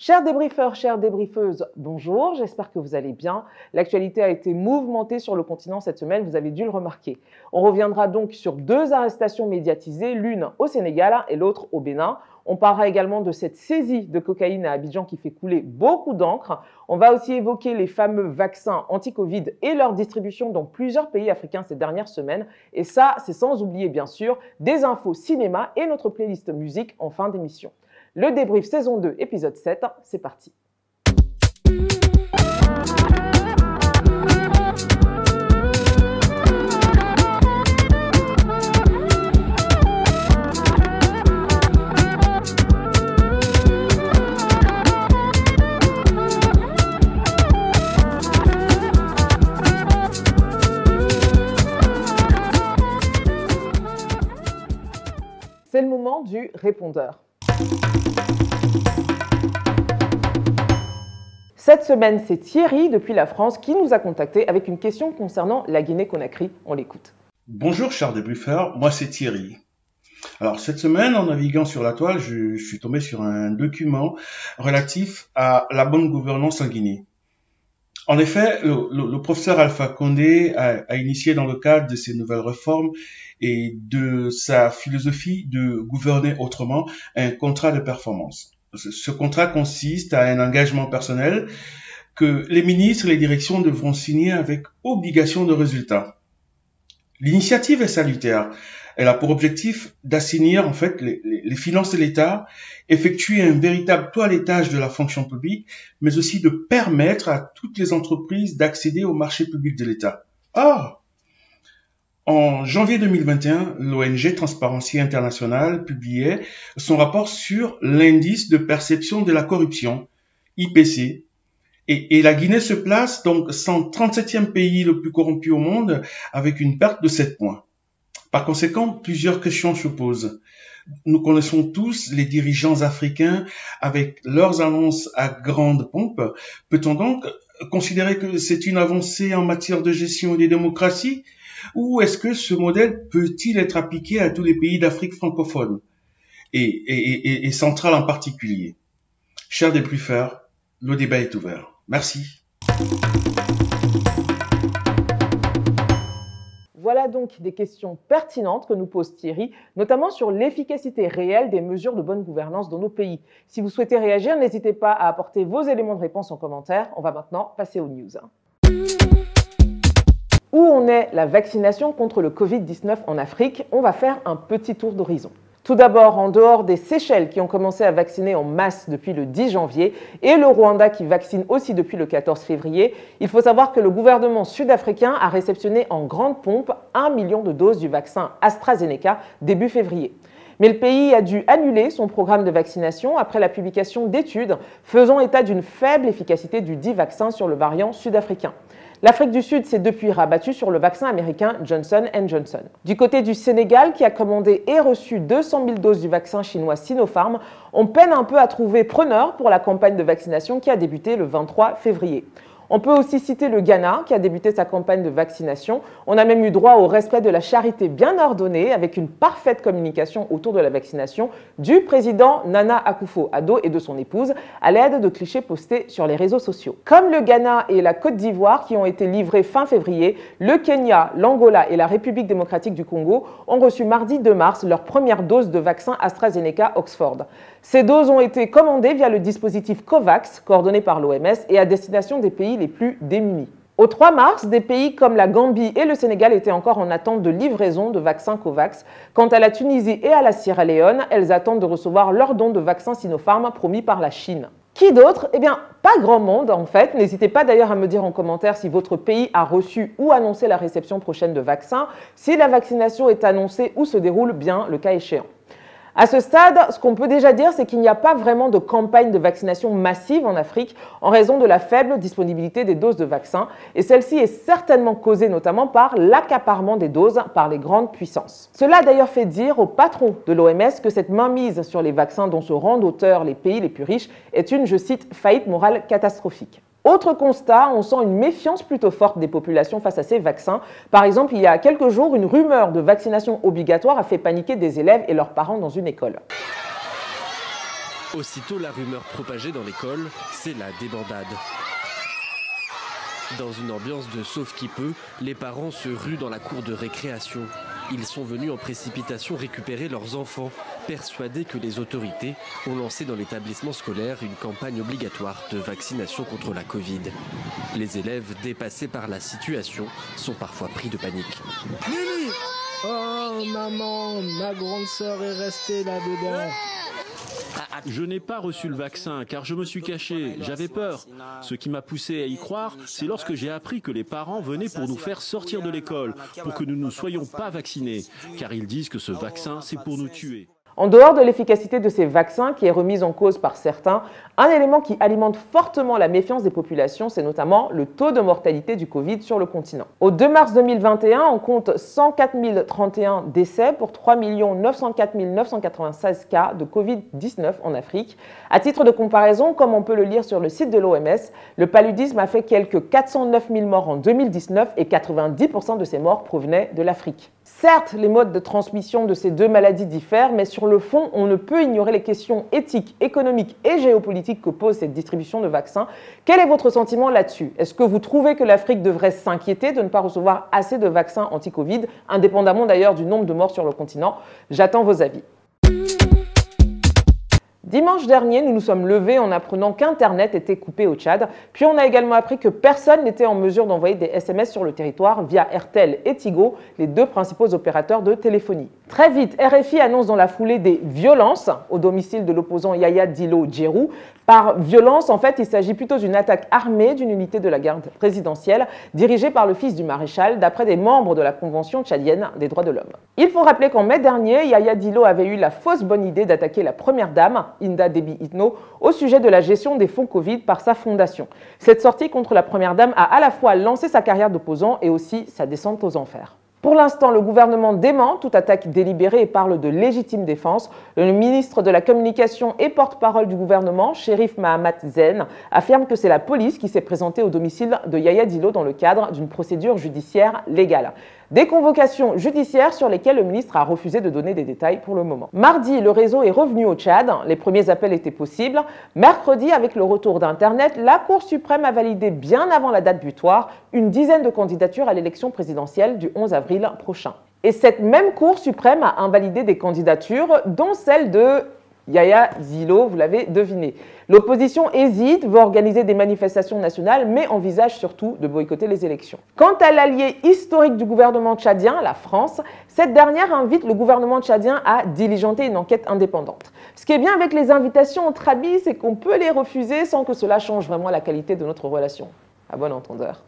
Chers débriefeurs, chères débriefeuses, bonjour, j'espère que vous allez bien. L'actualité a été mouvementée sur le continent cette semaine, vous avez dû le remarquer. On reviendra donc sur deux arrestations médiatisées, l'une au Sénégal et l'autre au Bénin. On parlera également de cette saisie de cocaïne à Abidjan qui fait couler beaucoup d'encre. On va aussi évoquer les fameux vaccins anti-Covid et leur distribution dans plusieurs pays africains ces dernières semaines. Et ça, c'est sans oublier bien sûr des infos cinéma et notre playlist musique en fin d'émission. Le débrief saison 2, épisode 7, c'est parti. C'est le moment du répondeur. Semaine, c'est Thierry depuis la France qui nous a contacté avec une question concernant la Guinée-Conakry. On l'écoute. Bonjour cher débriefeur, moi c'est Thierry. Alors cette semaine, en naviguant sur la toile, je, suis tombé sur un document relatif à la bonne gouvernance en Guinée. En effet, le, professeur Alpha Condé a, a, initié dans le cadre de ces nouvelles réformes et de sa philosophie de gouverner autrement un contrat de performance. Ce contrat consiste à un engagement personnel que les ministres et les directions devront signer avec obligation de résultat. L'initiative est salutaire. Elle a pour objectif d'assainir en fait les, les, finances de l'État, effectuer un véritable toilettage de la fonction publique, mais aussi de permettre à toutes les entreprises d'accéder au marché public de l'État. Or, en janvier 2021, l'ONG Transparency International publiait son rapport sur l'indice de perception de la corruption, IPC, et, la Guinée se place donc 137e pays le plus corrompu au monde avec une perte de 7 points. Par conséquent, plusieurs questions se posent. Nous connaissons tous les dirigeants africains avec leurs annonces à grande pompe. Peut-on donc considérer que c'est une avancée en matière de gestion et de démocratie ou est-ce que ce modèle peut-il être appliqué à tous les pays d'Afrique francophone et, et, centrale en particulier? Chers débriefeurs, le débat est ouvert. Merci. Voilà donc des questions pertinentes que nous pose Thierry, notamment sur l'efficacité réelle des mesures de bonne gouvernance dans nos pays. Si vous souhaitez réagir, n'hésitez pas à apporter vos éléments de réponse en commentaire. On va maintenant passer aux news. Où en est la vaccination contre le Covid-19 en Afrique On va faire un petit tour d'horizon. Tout d'abord, en dehors des Seychelles qui ont commencé à vacciner en masse depuis le 10 janvier et le Rwanda qui vaccine aussi depuis le 14 février, il faut savoir que le gouvernement sud-africain a réceptionné en grande pompe un million de doses du vaccin AstraZeneca début février. Mais le pays a dû annuler son programme de vaccination après la publication d'études faisant état d'une faible efficacité du dit vaccin sur le variant sud-africain. L'Afrique du Sud s'est depuis rabattue sur le vaccin américain Johnson Johnson. Du côté du Sénégal, qui a commandé et reçu 200 000 doses du vaccin chinois Sinopharm, on peine un peu à trouver preneur pour la campagne de vaccination qui a débuté le 23 février. On peut aussi citer le Ghana qui a débuté sa campagne de vaccination. On a même eu droit au respect de la charité bien ordonnée avec une parfaite communication autour de la vaccination du président Nana Akufo-Addo et de son épouse à l'aide de clichés postés sur les réseaux sociaux. Comme le Ghana et la Côte d'Ivoire qui ont été livrés fin février, le Kenya, l'Angola et la République démocratique du Congo ont reçu mardi 2 mars leur première dose de vaccin AstraZeneca Oxford. Ces doses ont été commandées via le dispositif COVAX, coordonné par l'OMS, et à destination des pays les plus démunis. Au 3 mars, des pays comme la Gambie et le Sénégal étaient encore en attente de livraison de vaccins COVAX. Quant à la Tunisie et à la Sierra Leone, elles attendent de recevoir leur don de vaccins Sinopharm promis par la Chine. Qui d'autre? Eh bien, pas grand monde en fait. N'hésitez pas d'ailleurs à me dire en commentaire si votre pays a reçu ou annoncé la réception prochaine de vaccins, si la vaccination est annoncée ou se déroule bien le cas échéant. À ce stade, ce qu'on peut déjà dire, c'est qu'il n'y a pas vraiment de campagne de vaccination massive en Afrique en raison de la faible disponibilité des doses de vaccins. Et celle-ci est certainement causée notamment par l'accaparement des doses par les grandes puissances. Cela a d'ailleurs fait dire au patron de l'OMS que cette mainmise sur les vaccins dont se rendent auteurs les pays les plus riches est une, je cite, faillite morale catastrophique. Autre constat, on sent une méfiance plutôt forte des populations face à ces vaccins. Par exemple, il y a quelques jours, une rumeur de vaccination obligatoire a fait paniquer des élèves et leurs parents dans une école. Aussitôt la rumeur propagée dans l'école, c'est la débandade. Dans une ambiance de sauf qui peut, les parents se ruent dans la cour de récréation. Ils sont venus en précipitation récupérer leurs enfants, persuadés que les autorités ont lancé dans l'établissement scolaire une campagne obligatoire de vaccination contre la Covid. Les élèves, dépassés par la situation, sont parfois pris de panique. Oh maman, ma grande sœur est restée là-dedans. Je n'ai pas reçu le vaccin car je me suis caché, j'avais peur. Ce qui m'a poussé à y croire, c'est lorsque j'ai appris que les parents venaient pour nous faire sortir de l'école, pour que nous ne soyons pas vaccinés, car ils disent que ce vaccin, c'est pour nous tuer. En dehors de l'efficacité de ces vaccins qui est remise en cause par certains, un élément qui alimente fortement la méfiance des populations, c'est notamment le taux de mortalité du Covid sur le continent. Au 2 mars 2021, on compte 104 031 décès pour 3 904 996 cas de Covid-19 en Afrique. À titre de comparaison, comme on peut le lire sur le site de l'OMS, le paludisme a fait quelques 409 000 morts en 2019 et 90% de ces morts provenaient de l'Afrique. Certes, les modes de transmission de ces deux maladies diffèrent, mais sur le fond, on ne peut ignorer les questions éthiques, économiques et géopolitiques que pose cette distribution de vaccins. Quel est votre sentiment là-dessus? Est-ce que vous trouvez que l'Afrique devrait s'inquiéter de ne pas recevoir assez de vaccins anti-Covid, indépendamment d'ailleurs du nombre de morts sur le continent? J'attends vos avis. Dimanche dernier, nous nous sommes levés en apprenant qu'Internet était coupé au Tchad. Puis on a également appris que personne n'était en mesure d'envoyer des SMS sur le territoire via RTL et Tigo, les deux principaux opérateurs de téléphonie. Très vite, RFI annonce dans la foulée des violences au domicile de l'opposant Yaya Dilo Djerou. Par violence, en fait, il s'agit plutôt d'une attaque armée d'une unité de la garde présidentielle dirigée par le fils du maréchal, d'après des membres de la Convention tchadienne des droits de l'homme. Il faut rappeler qu'en mai dernier, Yaya Dilo avait eu la fausse bonne idée d'attaquer la première dame, Inda Debi Itno, au sujet de la gestion des fonds Covid par sa fondation. Cette sortie contre la première dame a à la fois lancé sa carrière d'opposant et aussi sa descente aux enfers. Pour l'instant, le gouvernement dément toute attaque délibérée et parle de légitime défense. Le ministre de la Communication et porte-parole du gouvernement, Shérif Mahamat Zen, affirme que c'est la police qui s'est présentée au domicile de Yaya Dilo dans le cadre d'une procédure judiciaire légale. Des convocations judiciaires sur lesquelles le ministre a refusé de donner des détails pour le moment. Mardi, le réseau est revenu au Tchad. Les premiers appels étaient possibles. Mercredi, avec le retour d'Internet, la Cour suprême a validé bien avant la date butoir une dizaine de candidatures à l'élection présidentielle du 11 avril prochain. Et cette même Cour suprême a invalidé des candidatures, dont celle de Yaya Zilo, vous l'avez deviné. L'opposition hésite, veut organiser des manifestations nationales, mais envisage surtout de boycotter les élections. Quant à l'allié historique du gouvernement tchadien, la France, cette dernière invite le gouvernement tchadien à diligenter une enquête indépendante. Ce qui est bien avec les invitations entre amis, c'est qu'on peut les refuser sans que cela change vraiment la qualité de notre relation. À bon entendeur.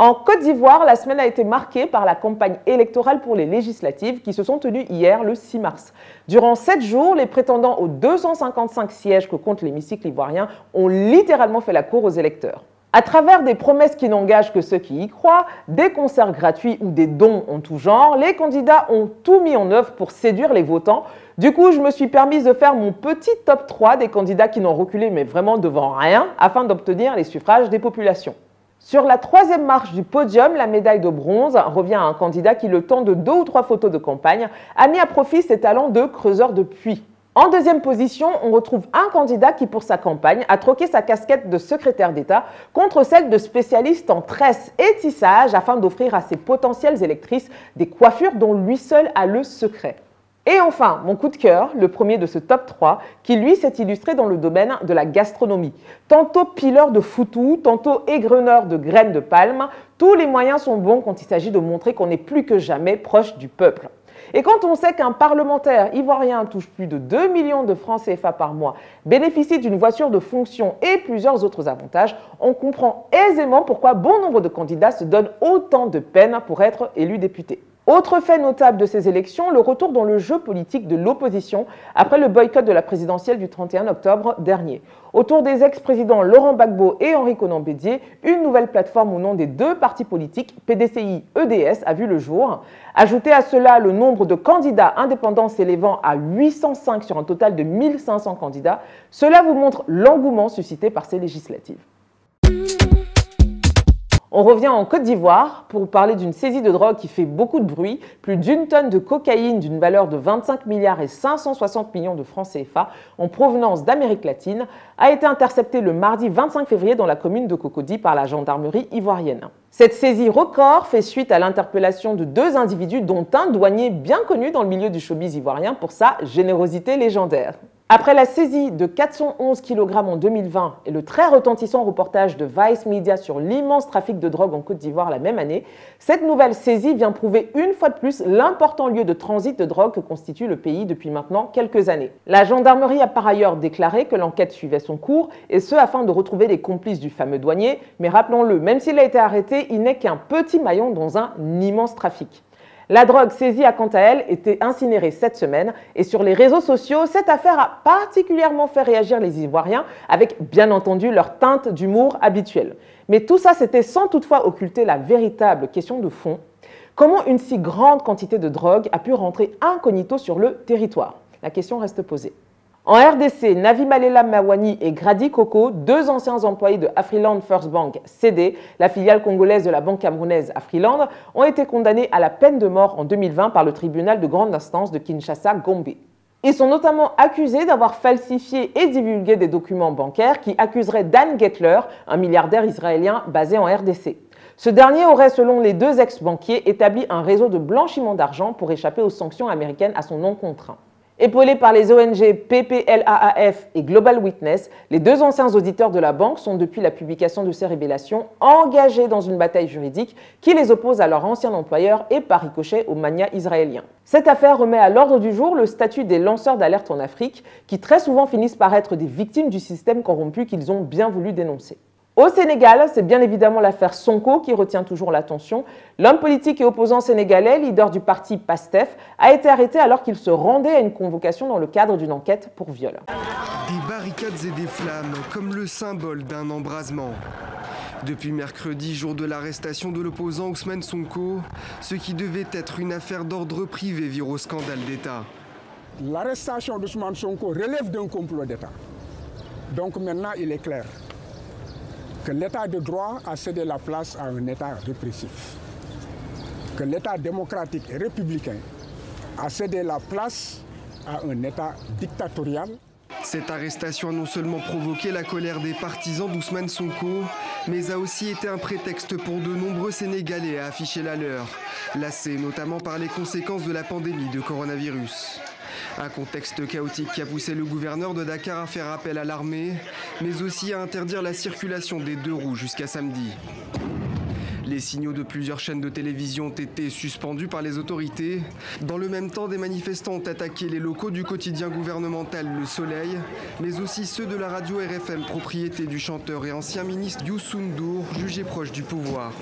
En Côte d'Ivoire, la semaine a été marquée par la campagne électorale pour les législatives qui se sont tenues hier, le 6 mars. Durant sept jours, les prétendants aux 255 sièges que compte l'hémicycle ivoirien ont littéralement fait la cour aux électeurs. À travers des promesses qui n'engagent que ceux qui y croient, des concerts gratuits ou des dons en tout genre, les candidats ont tout mis en œuvre pour séduire les votants. Du coup, je me suis permise de faire mon petit top 3 des candidats qui n'ont reculé mais vraiment devant rien afin d'obtenir les suffrages des populations. Sur la troisième marche du podium, la médaille de bronze revient à un candidat qui, le temps de deux ou trois photos de campagne, a mis à profit ses talents de creuseur de puits. En deuxième position, on retrouve un candidat qui, pour sa campagne, a troqué sa casquette de secrétaire d'État contre celle de spécialiste en tresse et tissage afin d'offrir à ses potentielles électrices des coiffures dont lui seul a le secret. Et enfin, mon coup de cœur, le premier de ce top 3, qui lui s'est illustré dans le domaine de la gastronomie. Tantôt pileur de foutou, tantôt égreneur de graines de palme, tous les moyens sont bons quand il s'agit de montrer qu'on est plus que jamais proche du peuple. Et quand on sait qu'un parlementaire ivoirien touche plus de 2 millions de francs CFA par mois, bénéficie d'une voiture de fonction et plusieurs autres avantages, on comprend aisément pourquoi bon nombre de candidats se donnent autant de peine pour être élus députés. Autre fait notable de ces élections, le retour dans le jeu politique de l'opposition après le boycott de la présidentielle du 31 octobre dernier. Autour des ex-présidents Laurent Gbagbo et Henri Conan Bédier, une nouvelle plateforme au nom des deux partis politiques, PDCI-EDS, a vu le jour. Ajoutez à cela le nombre de candidats indépendants s'élevant à 805 sur un total de 1500 candidats, cela vous montre l'engouement suscité par ces législatives. On revient en Côte d'Ivoire pour parler d'une saisie de drogue qui fait beaucoup de bruit. Plus d'une tonne de cocaïne d'une valeur de 25 milliards et 560 millions de francs CFA en provenance d'Amérique latine a été interceptée le mardi 25 février dans la commune de Cocody par la gendarmerie ivoirienne. Cette saisie record fait suite à l'interpellation de deux individus dont un douanier bien connu dans le milieu du showbiz ivoirien pour sa générosité légendaire. Après la saisie de 411 kg en 2020 et le très retentissant reportage de Vice Media sur l'immense trafic de drogue en Côte d'Ivoire la même année, cette nouvelle saisie vient prouver une fois de plus l'important lieu de transit de drogue que constitue le pays depuis maintenant quelques années. La gendarmerie a par ailleurs déclaré que l'enquête suivait son cours, et ce afin de retrouver les complices du fameux douanier, mais rappelons-le, même s'il a été arrêté, il n'est qu'un petit maillon dans un immense trafic. La drogue saisie a quant à elle été incinérée cette semaine et sur les réseaux sociaux, cette affaire a particulièrement fait réagir les Ivoiriens avec bien entendu leur teinte d'humour habituelle. Mais tout ça, c'était sans toutefois occulter la véritable question de fond. Comment une si grande quantité de drogue a pu rentrer incognito sur le territoire? La question reste posée. En RDC, Navi Malela Mawani et Grady Koko, deux anciens employés de Afriland First Bank CD, la filiale congolaise de la banque camerounaise Afriland, ont été condamnés à la peine de mort en 2020 par le tribunal de grande instance de Kinshasa-Gombe. Ils sont notamment accusés d'avoir falsifié et divulgué des documents bancaires qui accuseraient Dan Gettler, un milliardaire israélien basé en RDC. Ce dernier aurait, selon les deux ex-banquiers, établi un réseau de blanchiment d'argent pour échapper aux sanctions américaines à son nom contraint. Épaulés par les ONG PPLAAF et Global Witness, les deux anciens auditeurs de la banque sont, depuis la publication de ces révélations, engagés dans une bataille juridique qui les oppose à leur ancien employeur et par ricochet aux manias israéliens. Cette affaire remet à l'ordre du jour le statut des lanceurs d'alerte en Afrique, qui très souvent finissent par être des victimes du système corrompu qu'ils ont bien voulu dénoncer. Au Sénégal, c'est bien évidemment l'affaire Sonko qui retient toujours l'attention. L'homme politique et opposant sénégalais, leader du parti PASTEF, a été arrêté alors qu'il se rendait à une convocation dans le cadre d'une enquête pour viol. Des barricades et des flammes, comme le symbole d'un embrasement. Depuis mercredi, jour de l'arrestation de l'opposant Ousmane Sonko, ce qui devait être une affaire d'ordre privé vire au scandale d'État. L'arrestation d'Ousmane Sonko relève d'un complot d'État. Donc maintenant, il est clair que l'état de droit a cédé la place à un état répressif, que l'état démocratique et républicain a cédé la place à un état dictatorial. Cette arrestation a non seulement provoqué la colère des partisans d'Ousmane Sonko, mais a aussi été un prétexte pour de nombreux Sénégalais à afficher la leur, lassés notamment par les conséquences de la pandémie de coronavirus. Un contexte chaotique qui a poussé le gouverneur de Dakar à faire appel à l'armée, mais aussi à interdire la circulation des deux roues jusqu'à samedi. Les signaux de plusieurs chaînes de télévision ont été suspendus par les autorités. Dans le même temps, des manifestants ont attaqué les locaux du quotidien gouvernemental Le Soleil, mais aussi ceux de la radio RFM, propriété du chanteur et ancien ministre Youssou N'Dour, jugé proche du pouvoir.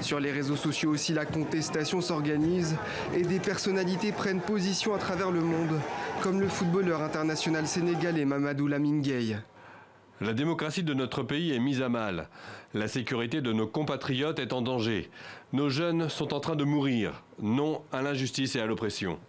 Sur les réseaux sociaux aussi, la contestation s'organise et des personnalités prennent position à travers le monde, comme le footballeur international sénégalais Mamadou Lamine Gueye. La démocratie de notre pays est mise à mal. La sécurité de nos compatriotes est en danger. Nos jeunes sont en train de mourir. Non à l'injustice et à l'oppression.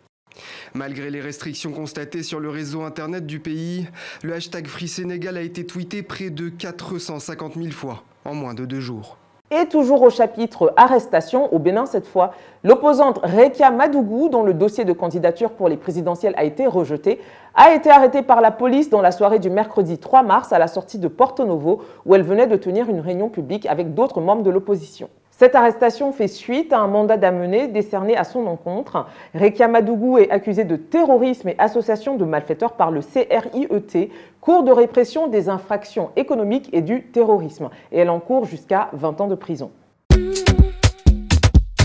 Malgré les restrictions constatées sur le réseau internet du pays, le hashtag Free Sénégal a été tweeté près de 450 000 fois en moins de deux jours. Et toujours au chapitre arrestation, au Bénin cette fois, l'opposante Rekia Madougou, dont le dossier de candidature pour les présidentielles a été rejeté, a été arrêtée par la police dans la soirée du mercredi 3 mars à la sortie de Porto Novo, où elle venait de tenir une réunion publique avec d'autres membres de l'opposition. Cette arrestation fait suite à un mandat d'amener décerné à son encontre. Rekia Madougou est accusée de terrorisme et association de malfaiteurs par le CRIET, cours de répression des infractions économiques et du terrorisme. Et elle encourt jusqu'à 20 ans de prison.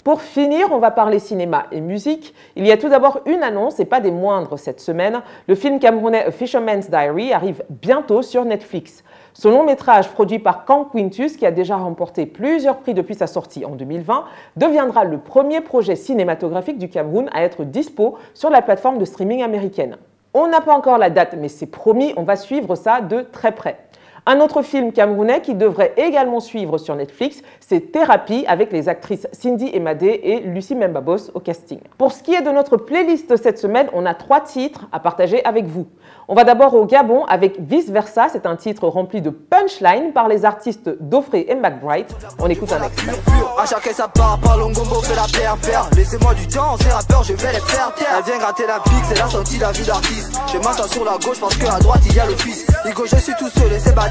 Pour finir, on va parler cinéma et musique. Il y a tout d'abord une annonce, et pas des moindres cette semaine. Le film camerounais A Fisherman's Diary arrive bientôt sur Netflix. Ce long métrage, produit par Kang Quintus, qui a déjà remporté plusieurs prix depuis sa sortie en 2020, deviendra le premier projet cinématographique du Cameroun à être dispo sur la plateforme de streaming américaine. On n'a pas encore la date, mais c'est promis, on va suivre ça de très près. Un autre film camerounais qui devrait également suivre sur Netflix, c'est Thérapie avec les actrices Cindy Emadé et Lucie Membabos au casting. Pour ce qui est de notre playlist cette semaine, on a trois titres à partager avec vous. On va d'abord au Gabon avec Vice Versa, c'est un titre rempli de punchline par les artistes Dofré et McBride. On écoute un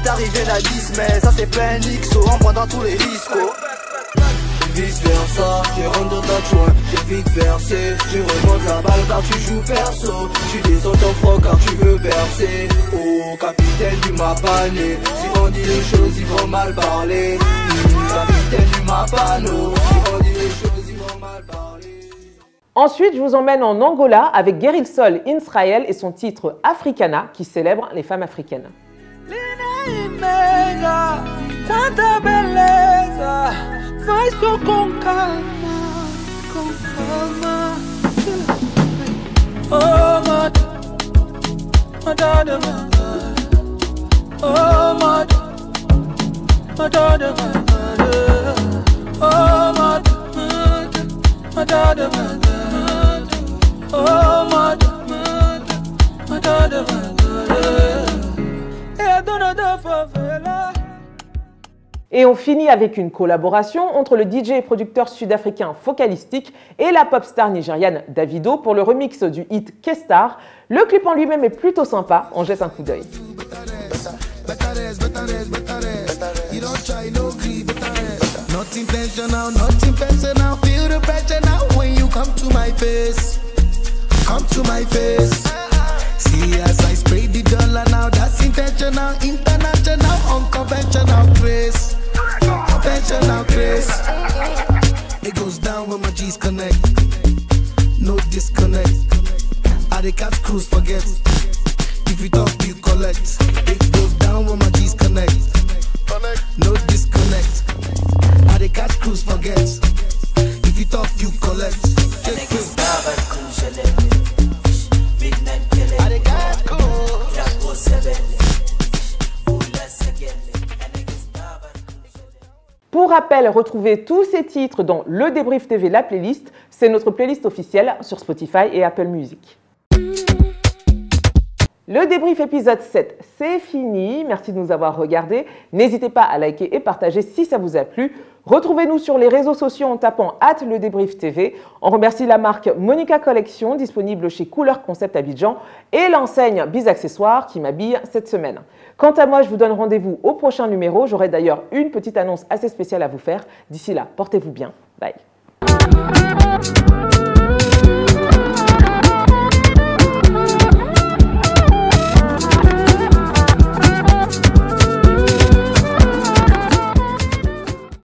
à 10. Mais ça c'est plein XO, en prenant tous les risques. oh. Vice versa, je rentre dans ta joint, j'ai vite versé Tu remontes la balle car tu joues perso Tu descends ton front car tu veux percer Oh capitaine du Mapane Si on dit les choses ils vont mal parler Capitaine du Mapano Si on dit les choses ils vont mal parler Ensuite, je vous emmène en Angola avec Geril Sol Israël et son titre Africana qui célèbre les femmes africaines. nega tanta. Faz só com calma, com calma. Oh, my, my daughter, my Oh, my, my daughter, my Oh, my, my daughter, my Oh, my, my daughter, my Et on finit avec une collaboration entre le DJ et producteur sud-africain Focalistic et la pop star nigériane Davido pour le remix du hit Kestar. Le clip en lui-même est plutôt sympa, on jette un coup d'œil. Come to my face. See as I spray the dollar now, that's intentional, international, unconventional. Conventional. It goes down when my G's connect. No disconnect. I the catch cruise forget. If you talk, you collect. It goes down when my G's connect. No disconnect. The catch cruise forget. If you talk, you collect. It. Pour rappel, retrouvez tous ces titres dans le débrief TV, la playlist. C'est notre playlist officielle sur Spotify et Apple Music. Le débrief épisode 7, c'est fini. Merci de nous avoir regardés. N'hésitez pas à liker et partager si ça vous a plu. Retrouvez-nous sur les réseaux sociaux en tapant hâte le débrief TV. On remercie la marque Monica Collection, disponible chez Couleur Concept Abidjan, et l'enseigne Biz Accessoires qui m'habille cette semaine. Quant à moi, je vous donne rendez-vous au prochain numéro. J'aurai d'ailleurs une petite annonce assez spéciale à vous faire. D'ici là, portez-vous bien. Bye.